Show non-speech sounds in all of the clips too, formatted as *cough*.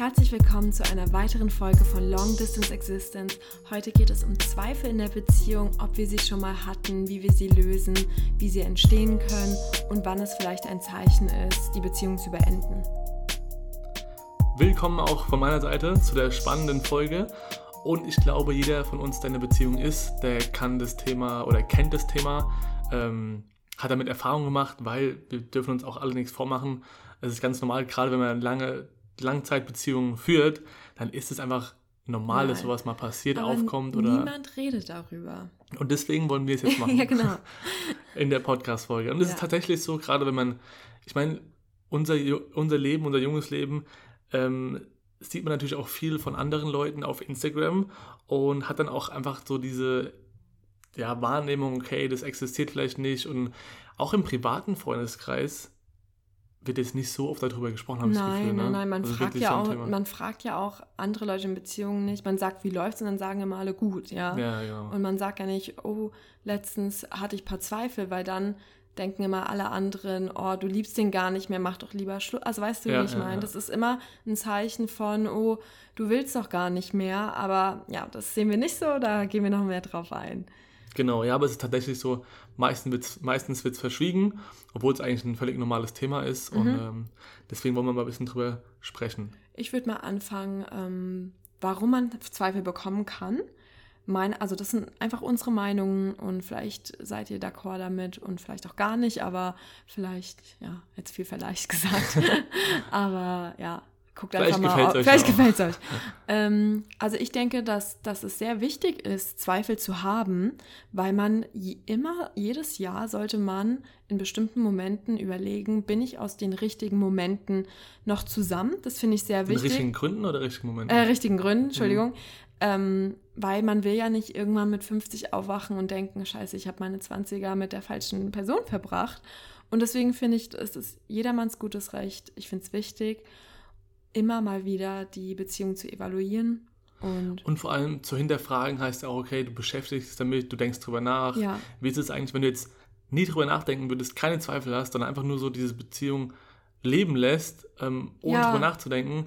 Herzlich willkommen zu einer weiteren Folge von Long Distance Existence. Heute geht es um Zweifel in der Beziehung, ob wir sie schon mal hatten, wie wir sie lösen, wie sie entstehen können und wann es vielleicht ein Zeichen ist, die Beziehung zu beenden. Willkommen auch von meiner Seite zu der spannenden Folge. Und ich glaube, jeder von uns, der in einer Beziehung ist, der kann das Thema oder kennt das Thema, ähm, hat damit Erfahrung gemacht, weil wir dürfen uns auch alle nichts vormachen. Es ist ganz normal, gerade wenn man lange Langzeitbeziehungen führt, dann ist es einfach normal, dass sowas mal passiert, Aber aufkommt. Oder niemand redet darüber. und deswegen wollen wir es jetzt *laughs* machen. ja, genau. *laughs* In der Podcast-Folge. Und es Ja. ist tatsächlich so, gerade wenn man, ich meine, unser, unser Leben, unser junges Leben, ähm, sieht man natürlich auch viel von anderen Leuten auf Instagram und hat dann auch einfach so diese ja, Wahrnehmung, okay, das existiert vielleicht nicht. Und auch im privaten Freundeskreis wird jetzt nicht so oft darüber gesprochen, habe ich das Nein, Gefühl. nein, ne? nein, man ist fragt ja so auch, man fragt ja auch andere Leute in Beziehungen nicht. Man sagt, wie läuft's und dann sagen immer alle gut, ja. ja, ja. Und man sagt ja nicht, oh, letztens hatte ich ein paar Zweifel, weil dann denken immer alle anderen, oh, du liebst den gar nicht mehr, mach doch lieber Schluss. Also weißt du, Ja, wie ich ja, meine? ja. Das ist immer ein Zeichen von, oh, du willst doch gar nicht mehr. Aber ja, das sehen wir nicht so, da gehen wir noch mehr drauf ein. Genau, ja, aber es ist tatsächlich so, meistens wird es meistens wird's verschwiegen, obwohl es eigentlich ein völlig normales Thema ist. Und Mhm. ähm, deswegen wollen wir mal ein bisschen drüber sprechen. Ich würde mal anfangen, ähm, warum man Zweifel bekommen kann. Meine, also das sind einfach unsere Meinungen und vielleicht seid ihr d'accord damit und vielleicht auch gar nicht, aber vielleicht, ja, jetzt viel vielleicht *laughs* gesagt. aber ja, guckt Vielleicht einfach mal. euch Vielleicht gefällt es euch. *laughs* ähm, also ich denke, dass, dass es sehr wichtig ist, Zweifel zu haben, weil man je, immer, jedes Jahr sollte man in bestimmten Momenten überlegen, bin ich aus den richtigen Momenten noch zusammen? Das finde ich sehr In wichtig. richtigen Gründen oder richtigen Momenten? Äh, richtigen Gründen, Entschuldigung. Ähm, weil man will ja nicht irgendwann mit 50 aufwachen und denken, scheiße, ich habe meine 20er mit der falschen Person verbracht. Und deswegen finde ich, es ist jedermanns gutes Recht. Ich finde es wichtig, immer mal wieder die Beziehung zu evaluieren. Und Und vor allem zu hinterfragen heißt ja auch, okay, du beschäftigst dich damit, du denkst drüber nach. ja, Wie ist es eigentlich, wenn du jetzt nie drüber nachdenken würdest, keine Zweifel hast, sondern einfach nur so diese Beziehung leben lässt, ähm, ohne Ja. drüber nachzudenken,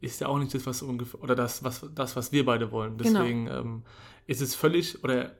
ist ja auch nicht das, was ungefähr, oder das, was, das, was wir beide wollen. Genau. Deswegen ähm, ist es völlig oder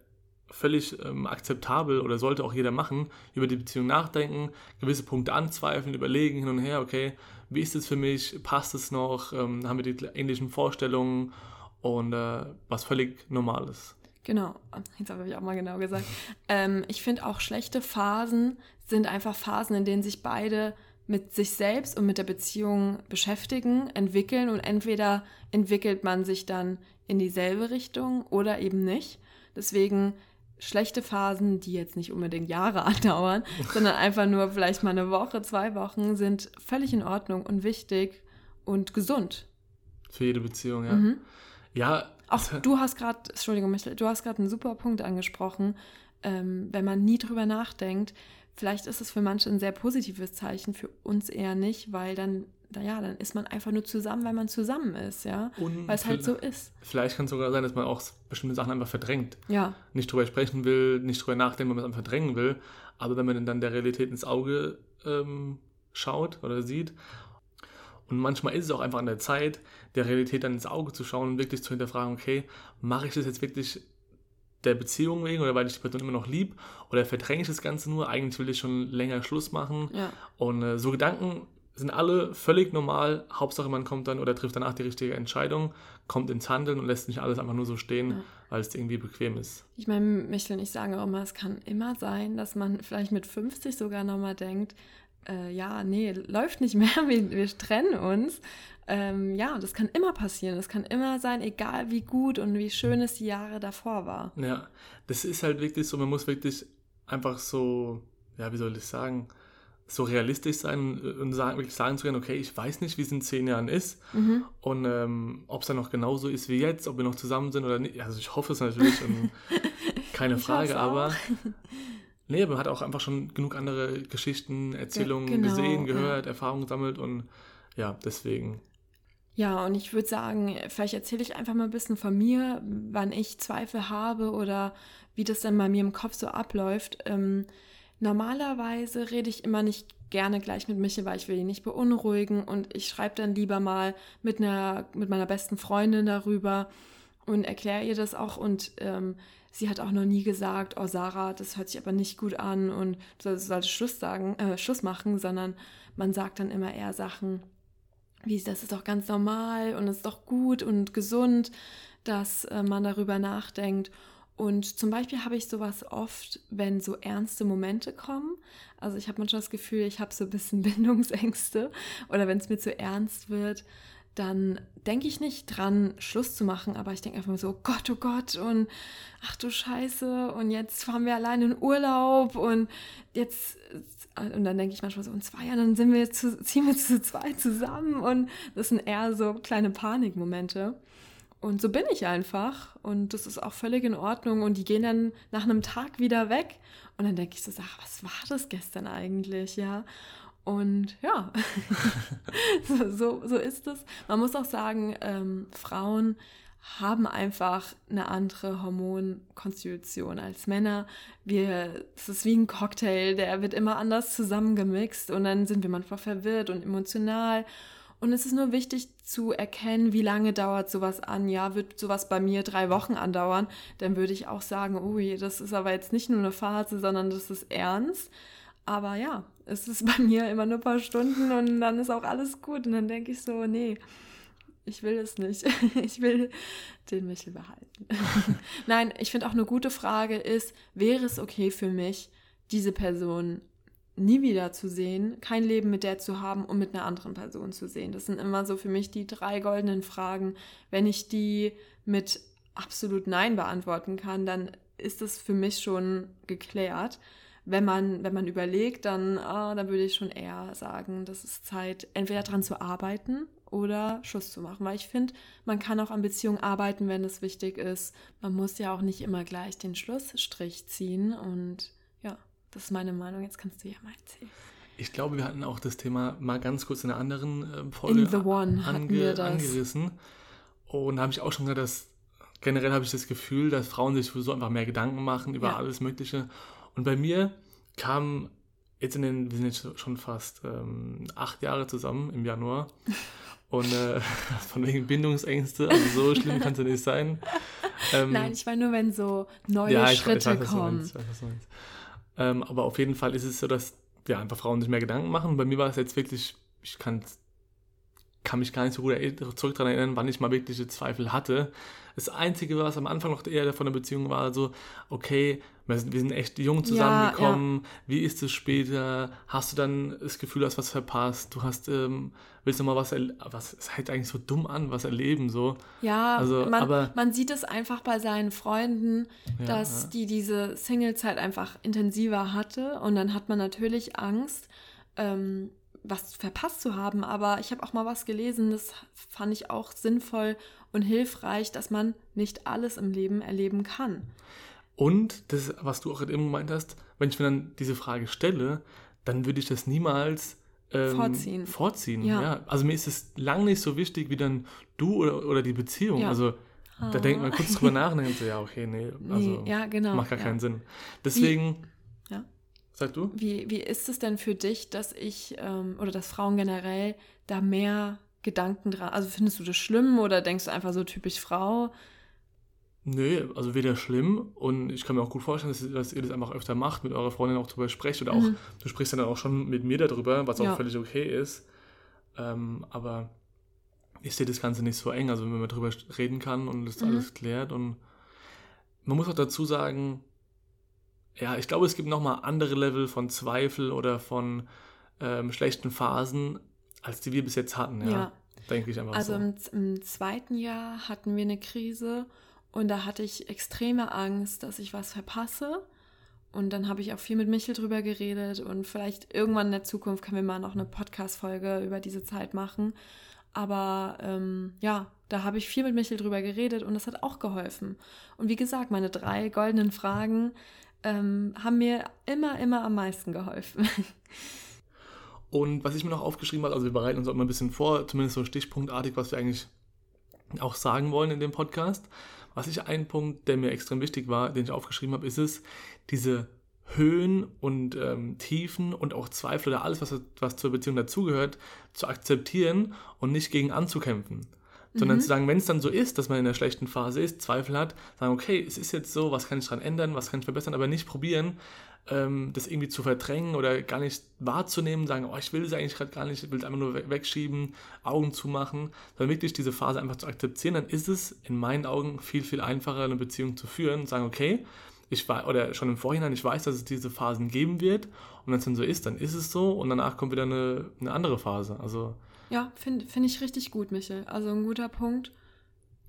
völlig ähm, akzeptabel oder sollte auch jeder machen, über die Beziehung nachdenken, gewisse Punkte anzweifeln, überlegen hin und her, okay, wie ist es für mich, passt es noch, ähm, haben wir die ähnlichen Vorstellungen und äh, was völlig Normales. Genau, jetzt habe ich auch mal genau gesagt. *laughs* Ähm, ich finde auch schlechte Phasen sind einfach Phasen, in denen sich beide mit sich selbst und mit der Beziehung beschäftigen, entwickeln und entweder entwickelt man sich dann in dieselbe Richtung oder eben nicht. Deswegen schlechte Phasen, die jetzt nicht unbedingt Jahre *laughs* andauern, sondern einfach nur vielleicht mal eine Woche, zwei Wochen, sind völlig in Ordnung und wichtig und gesund. Für jede Beziehung, ja. Mhm. Ja, Auch du hast gerade, Entschuldigung, Michael, du hast gerade einen super Punkt angesprochen. Ähm, wenn man nie drüber nachdenkt, vielleicht ist es für manche ein sehr positives Zeichen, für uns eher nicht, weil dann, naja, dann ist man einfach nur zusammen, weil man zusammen ist, ja. Und Weil es halt so ist. Vielleicht kann es sogar sein, dass man auch bestimmte Sachen einfach verdrängt. Ja, Nicht drüber sprechen will, nicht drüber nachdenken, weil man es einfach verdrängen will. Aber wenn man dann der Realität ins Auge ähm, schaut oder sieht, und manchmal ist es auch einfach an der Zeit, der Realität dann ins Auge zu schauen und wirklich zu hinterfragen, okay, mache ich das jetzt wirklich der Beziehung wegen oder weil ich die Person immer noch lieb oder verdränge ich das Ganze nur, eigentlich will ich schon länger Schluss machen. ja. Und äh, so Gedanken sind alle völlig normal. Hauptsache, man kommt dann oder trifft danach die richtige Entscheidung, kommt ins Handeln und lässt nicht alles einfach nur so stehen, Ja. weil es irgendwie bequem ist. Ich meine, Michel und ich sagen auch immer, es kann immer sein, dass man vielleicht mit 50 sogar nochmal denkt, äh, ja, nee, läuft nicht mehr, *laughs* wir, wir trennen uns. Ähm, ja, das kann immer passieren. Das kann immer sein, egal wie gut und wie schön es die Jahre davor war. Ja, das ist halt wirklich so, man muss wirklich einfach so, ja, wie soll ich sagen, so realistisch sein und sagen, wirklich sagen zu können, okay, ich weiß nicht, wie es in zehn Jahren ist Mhm. und ähm, ob es dann noch genauso ist wie jetzt, ob wir noch zusammen sind oder nicht. Also ich hoffe es natürlich und *laughs* keine Ich Frage, aber *laughs* nee, man hat auch einfach schon genug andere Geschichten, Erzählungen genau, gesehen, ja. gehört, Erfahrungen gesammelt und ja, deswegen. Ja, und ich würde sagen, vielleicht erzähle ich einfach mal ein bisschen von mir, wann ich Zweifel habe oder wie das dann bei mir im Kopf so abläuft. Ähm, normalerweise rede ich immer nicht gerne gleich mit Michel, weil ich will ihn nicht beunruhigen und ich schreibe dann lieber mal mit einer mit meiner besten Freundin darüber und erkläre ihr das auch und ähm, sie hat auch noch nie gesagt, oh Sarah, das hört sich aber nicht gut an und du solltest Schluss sagen, äh, Schluss machen, sondern man sagt dann immer eher Sachen wie das ist doch ganz normal und ist doch gut und gesund, dass äh, man darüber nachdenkt. Und zum Beispiel habe ich sowas oft, wenn so ernste Momente kommen. Also ich habe manchmal das Gefühl, ich habe so ein bisschen *laughs* Bindungsängste oder wenn es mir zu ernst wird, dann denke ich nicht dran, Schluss zu machen, aber ich denke einfach so, Gott, oh Gott, und ach du Scheiße, und jetzt fahren wir allein in Urlaub und jetzt, und dann denke ich manchmal so, in zwei Jahren, dann sind wir zu, *laughs* ziehen wir zu zwei zusammen und das sind eher so kleine Panikmomente. Und so bin ich einfach und das ist auch völlig in Ordnung und die gehen dann nach einem Tag wieder weg und dann denke ich so, ach, was war das gestern eigentlich, ja? Und ja, *laughs* so, so, ist es. Man muss auch sagen, ähm, Frauen haben einfach eine andere Hormonkonstitution als Männer. Wir, es ist wie ein Cocktail, der wird immer anders zusammengemixt und dann sind wir manchmal verwirrt und emotional. Und es ist nur wichtig zu erkennen, wie lange dauert sowas an. Ja, wird sowas bei mir drei Wochen andauern, dann würde ich auch sagen, ui, das ist aber jetzt nicht nur eine Phase, sondern das ist ernst. Aber ja, es ist *laughs* bei mir immer nur ein paar Stunden und dann ist auch alles gut. Und dann denke ich so, nee, ich will es nicht. *laughs* Ich will den Michel behalten. *laughs* Nein, ich finde auch eine gute Frage ist, wäre es okay für mich, diese Person nie wieder zu sehen, kein Leben mit der zu haben und mit einer anderen Person zu sehen? Das sind immer so für mich die drei goldenen Fragen. Wenn ich die mit absolut Nein beantworten kann, dann ist das für mich schon geklärt wenn man, wenn man überlegt, dann, ah, dann würde ich schon eher sagen, das ist Zeit, entweder daran zu arbeiten oder Schuss zu machen. Weil ich finde, man kann auch an Beziehungen arbeiten, wenn es wichtig ist. Man muss ja auch nicht immer gleich den Schlussstrich ziehen. Und das ist meine Meinung. Jetzt kannst du ja mal erzählen. Ich glaube, wir hatten auch das Thema mal ganz kurz in einer anderen äh, Folge das. angerissen. Und da habe ich auch schon gesagt, dass generell habe ich das Gefühl, dass Frauen sich sowieso einfach mehr Gedanken machen über ja. alles Mögliche. Und bei mir kam jetzt in den, wir sind jetzt schon fast ähm, acht Jahre zusammen im Januar. *laughs* Und äh, *laughs* von wegen Bindungsängste, also so schlimm kann es ja nicht sein. *laughs* Ähm, Nein, ich meine nur, wenn so neue ja, Schritte ich weiß, kommen. Meinst, ähm, aber auf jeden Fall ist es so, dass ja, einfach Frauen sich mehr Gedanken machen. Bei mir war es jetzt wirklich, ich kann, kann mich gar nicht so gut zurück daran erinnern, wann ich mal wirkliche Zweifel hatte. Das Einzige, was am Anfang noch eher von der Beziehung war, so, okay, wir sind echt jung zusammengekommen, ja, ja. wie ist es später? Hast du dann das Gefühl, du hast was verpasst? Du hast, ähm, willst du mal was, was, es hört eigentlich so dumm an, was erleben, so. Ja, also, man, aber, man sieht es einfach bei seinen Freunden, ja, dass die diese Singlezeit einfach intensiver hatte und dann hat man natürlich Angst, ähm, was verpasst zu haben, aber ich habe auch mal was gelesen, das fand ich auch sinnvoll und hilfreich, dass man nicht alles im Leben erleben kann. Und das, was du auch eben gemeint hast, wenn ich mir dann diese Frage stelle, dann würde ich das niemals ähm, vorziehen. vorziehen ja. ja. Also mir ist es lang nicht so wichtig wie dann du oder, oder die Beziehung. Ja. Also ah. da denkt man kurz drüber *laughs* nach und denkt so, ja, okay, nee, also nee, ja, genau, macht gar keinen Sinn. Deswegen, wie. Sag du? Wie, wie ist es denn für dich, dass ich ähm, oder dass Frauen generell da mehr Gedanken dran? Also findest du das schlimm oder denkst du einfach so typisch Frau? Nö, also weder schlimm und ich kann mir auch gut vorstellen, dass, dass ihr das einfach öfter macht, mit eurer Freundin auch drüber sprecht oder auch, mhm. du sprichst dann auch schon mit mir darüber, was ja. auch völlig okay ist. Ähm, aber ich sehe das Ganze nicht so eng, also wenn man darüber reden kann und das mhm. alles klärt und man muss auch dazu sagen, ja, ich glaube, es gibt nochmal andere Level von Zweifel oder von ähm, schlechten Phasen, als die wir bis jetzt hatten, ja. ja. Denke ich einfach also so. im, im zweiten Jahr hatten wir eine Krise und da hatte ich extreme Angst, dass ich was verpasse. Und dann habe ich auch viel mit Michel drüber geredet und vielleicht irgendwann in der Zukunft können wir mal noch eine Podcast-Folge über diese Zeit machen. Aber ähm, ja, da habe ich viel mit Michel drüber geredet und das hat auch geholfen. Und wie gesagt, meine drei goldenen Fragen ähm, haben mir immer, immer am meisten geholfen. *laughs* Und was ich mir noch aufgeschrieben habe, also wir bereiten uns auch immer ein bisschen vor, zumindest so stichpunktartig, was wir eigentlich auch sagen wollen in dem Podcast. Was ich ein Punkt, der mir extrem wichtig war, den ich aufgeschrieben habe, ist es, diese Höhen und ähm, Tiefen und auch Zweifel oder alles, was, was zur Beziehung dazugehört, zu akzeptieren und nicht gegen anzukämpfen. Sondern zu sagen, wenn es dann so ist, dass man in einer schlechten Phase ist, Zweifel hat, sagen, okay, es ist jetzt so, was kann ich daran ändern, was kann ich verbessern, aber nicht probieren, ähm, das irgendwie zu verdrängen oder gar nicht wahrzunehmen, sagen, oh, ich will es eigentlich gerade gar nicht, ich will es einfach nur wegschieben, Augen zumachen, sondern wirklich diese Phase einfach zu akzeptieren, dann ist es in meinen Augen viel, viel einfacher, eine Beziehung zu führen und sagen, okay, ich war, oder schon im Vorhinein, ich weiß, dass es diese Phasen geben wird und wenn es dann so ist, dann ist es so und danach kommt wieder eine, eine andere Phase. Also ja, finde find ich richtig gut, Michel. Also ein guter Punkt.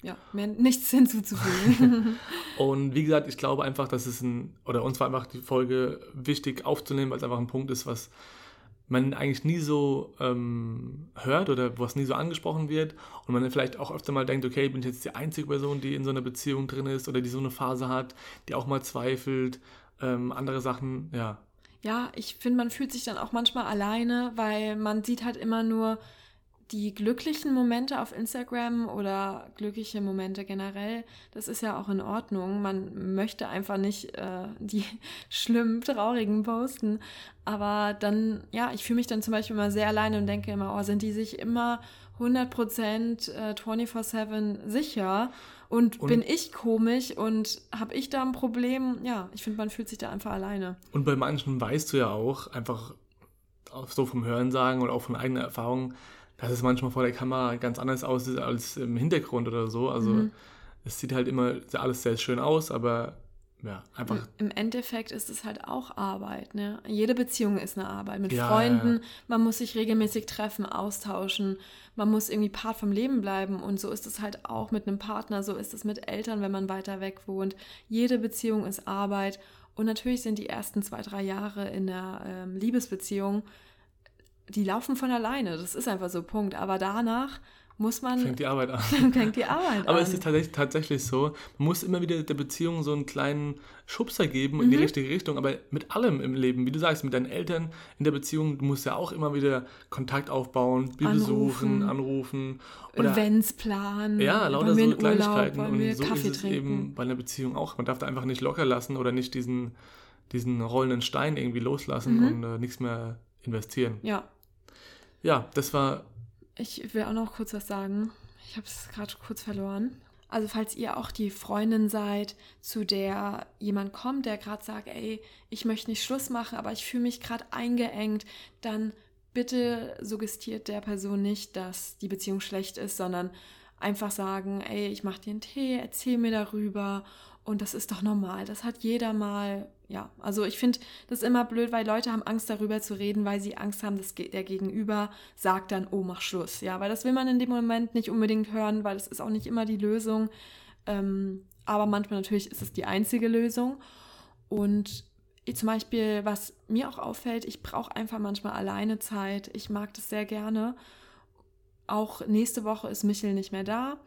Ja, mehr nichts *laughs* hinzuzufügen. *laughs* und wie gesagt, ich glaube einfach, dass es ein, oder uns war einfach die Folge wichtig aufzunehmen, weil es einfach ein Punkt ist, was man eigentlich nie so ähm, hört oder was nie so angesprochen wird und man vielleicht auch öfter mal denkt, okay, bin ich jetzt die einzige Person, die in so einer Beziehung drin ist oder die so eine Phase hat, die auch mal zweifelt, ähm, andere Sachen, ja. Ja, ich finde, man fühlt sich dann auch manchmal alleine, weil man sieht halt immer nur, die glücklichen Momente auf Instagram oder glückliche Momente generell, das ist ja auch in Ordnung. Man möchte einfach nicht äh, die *laughs* schlimmen, traurigen posten. Aber dann, ja, ich fühle mich dann zum Beispiel immer sehr alleine und denke immer, oh, sind die sich immer 100% äh, 24-7 sicher? Und, und, bin ich komisch und habe ich da ein Problem? Ja, ich finde, man fühlt sich da einfach alleine. Und bei manchen weißt du ja auch, einfach so vom Hörensagen oder auch von eigener Erfahrung, dass es manchmal vor der Kamera ganz anders aussieht als im Hintergrund oder so. Also mhm. es sieht halt immer alles sehr schön aus, aber ja, einfach. Im Endeffekt ist es halt auch Arbeit. Ne? Jede Beziehung ist eine Arbeit. Mit ja, Freunden, ja. man muss sich regelmäßig treffen, austauschen, man muss irgendwie Part vom Leben bleiben. Und so ist es halt auch mit einem Partner, so ist es mit Eltern, wenn man weiter weg wohnt. Jede Beziehung ist Arbeit. Und natürlich sind die ersten zwei, drei Jahre in der ähm, Liebesbeziehung die laufen von alleine. Das ist einfach so, Punkt. Aber danach muss man. Fängt die Arbeit an. *laughs* fängt die Arbeit Aber an. es ist tatsächlich, tatsächlich so, man muss immer wieder der Beziehung so einen kleinen Schubser geben mhm. in die mhm. richtige Richtung. Aber mit allem im Leben, wie du sagst, mit deinen Eltern in der Beziehung, du musst ja auch immer wieder Kontakt aufbauen, die besuchen, anrufen. Oder Events planen. Ja, lauter so Kleinigkeiten. Urlaub, und so Kaffee ist es trinken. eben bei einer Beziehung auch. Man darf da einfach nicht locker lassen oder nicht diesen, diesen rollenden Stein irgendwie loslassen mhm. und äh, nichts mehr investieren. Ja. Ja, das war. Ich will auch noch kurz was sagen. Ich habe es gerade kurz verloren. Also falls ihr auch die Freundin seid, zu der jemand kommt, der gerade sagt, ey, ich möchte nicht Schluss machen, aber ich fühle mich gerade eingeengt, dann bitte suggestiert der Person nicht, dass die Beziehung schlecht ist, sondern einfach sagen, ey, ich mache dir einen Tee, erzähl mir darüber und das ist doch normal. Das hat jeder mal ja, also ich finde das immer blöd, weil Leute haben Angst darüber zu reden, weil sie Angst haben, dass der Gegenüber sagt dann, oh, mach Schluss. Ja, weil das will man in dem Moment nicht unbedingt hören, weil das ist auch nicht immer die Lösung. Ähm, aber manchmal natürlich ist es die einzige Lösung. Und zum Beispiel, was mir auch auffällt, ich brauche einfach manchmal alleine Zeit. Ich mag das sehr gerne. Auch nächste Woche ist Michel nicht mehr da.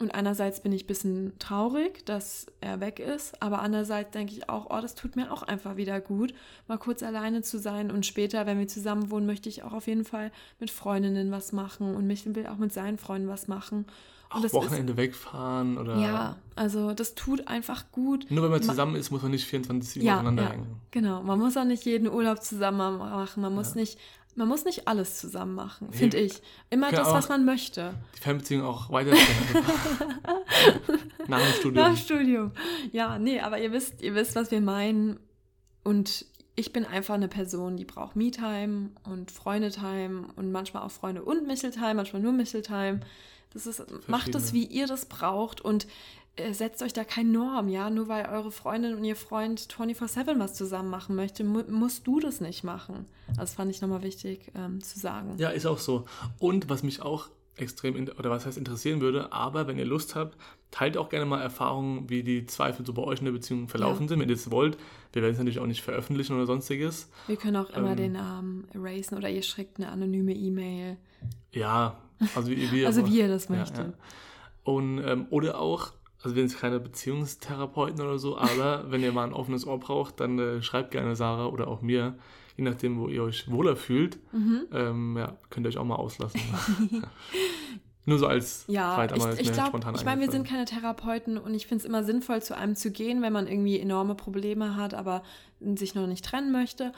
Und einerseits bin ich ein bisschen traurig, dass er weg ist, aber andererseits denke ich auch, oh, das tut mir auch einfach wieder gut, mal kurz alleine zu sein. Und später, wenn wir zusammen wohnen, möchte ich auch auf jeden Fall mit Freundinnen was machen und mich will auch mit seinen Freunden was machen. Und auch Wochenende ist, wegfahren oder. Ja, also das tut einfach gut. Nur wenn man zusammen ist, muss man nicht 24 Uhr ja, aufeinander ja, hängen. Genau, man muss auch nicht jeden Urlaub zusammen machen. Man muss ja. nicht man muss nicht alles zusammen machen, finde ich. Immer das, was man möchte. Die Fernbeziehung auch weiter. *laughs* Nach dem Studium. Nach dem Studium. Ja, nee, aber ihr wisst, ihr wisst, was wir meinen. Und ich bin einfach eine Person, die braucht Me-Time und Freundetime und manchmal auch Freunde und Micheltime, manchmal nur Micheltime. Das ist, macht es, wie ihr das braucht und setzt euch da kein Norm, ja, nur weil eure Freundin und ihr Freund 24-7 was zusammen machen möchte, mu musst du das nicht machen. Das fand ich nochmal wichtig ähm, zu sagen. Ja, ist auch so. Und was mich auch extrem, oder was heißt interessieren würde, aber wenn ihr Lust habt, teilt auch gerne mal Erfahrungen, wie die Zweifel so bei euch in der Beziehung verlaufen ja. sind, wenn ihr es wollt. Wir werden es natürlich auch nicht veröffentlichen oder sonstiges. Wir können auch immer ähm, den Namen erasen oder ihr schickt eine anonyme E-Mail. Ja, also wie, wie, also wie ihr das möchtet. Ja, ja. Und, ähm, oder auch also wir sind keine Beziehungstherapeuten oder so, aber *laughs* wenn ihr mal ein offenes Ohr braucht, dann äh, schreibt gerne Sarah oder auch mir, je nachdem, wo ihr euch wohler fühlt. Mhm. Ähm, ja, könnt ihr euch auch mal auslassen. *laughs* Nur so als Ja, Freit, ich, aber ich glaube, spontan ich meine, wir sind keine Therapeuten und ich finde es immer sinnvoll, zu einem zu gehen, wenn man irgendwie enorme Probleme hat, aber sich noch nicht trennen möchte.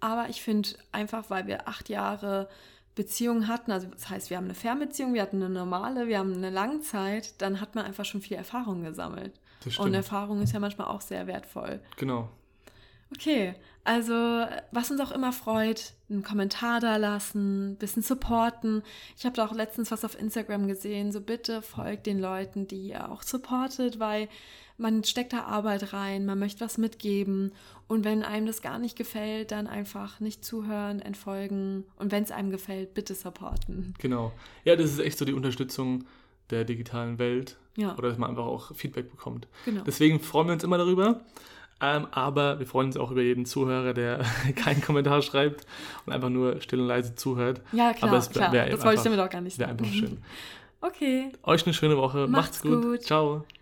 Aber ich finde einfach, weil wir acht Jahre Beziehung hatten, also das heißt, wir haben eine Fernbeziehung, wir hatten eine normale, wir haben eine Langzeit, dann hat man einfach schon viel Erfahrung gesammelt. Das Und stimmt. Erfahrung ist ja manchmal auch sehr wertvoll. Genau. Okay, also was uns auch immer freut, einen Kommentar da lassen, ein bisschen supporten. Ich habe da auch letztens was auf Instagram gesehen, so bitte folgt den Leuten, die ihr auch supportet, weil man steckt da Arbeit rein, man möchte was mitgeben und wenn einem das gar nicht gefällt, dann einfach nicht zuhören, entfolgen und wenn es einem gefällt, bitte supporten. Genau. Ja, das ist echt so die Unterstützung der digitalen Welt. Ja. Oder dass man einfach auch Feedback bekommt. Genau. Deswegen freuen wir uns immer darüber. Ähm, aber wir freuen uns auch über jeden Zuhörer, der *laughs* keinen Kommentar schreibt und einfach nur still und leise zuhört. Ja, klar, aber es klar. das wollte ich damit auch gar nicht Wäre sagen. einfach schön. *laughs* Okay, Euch eine schöne Woche. Macht's, Macht's gut. gut. Ciao.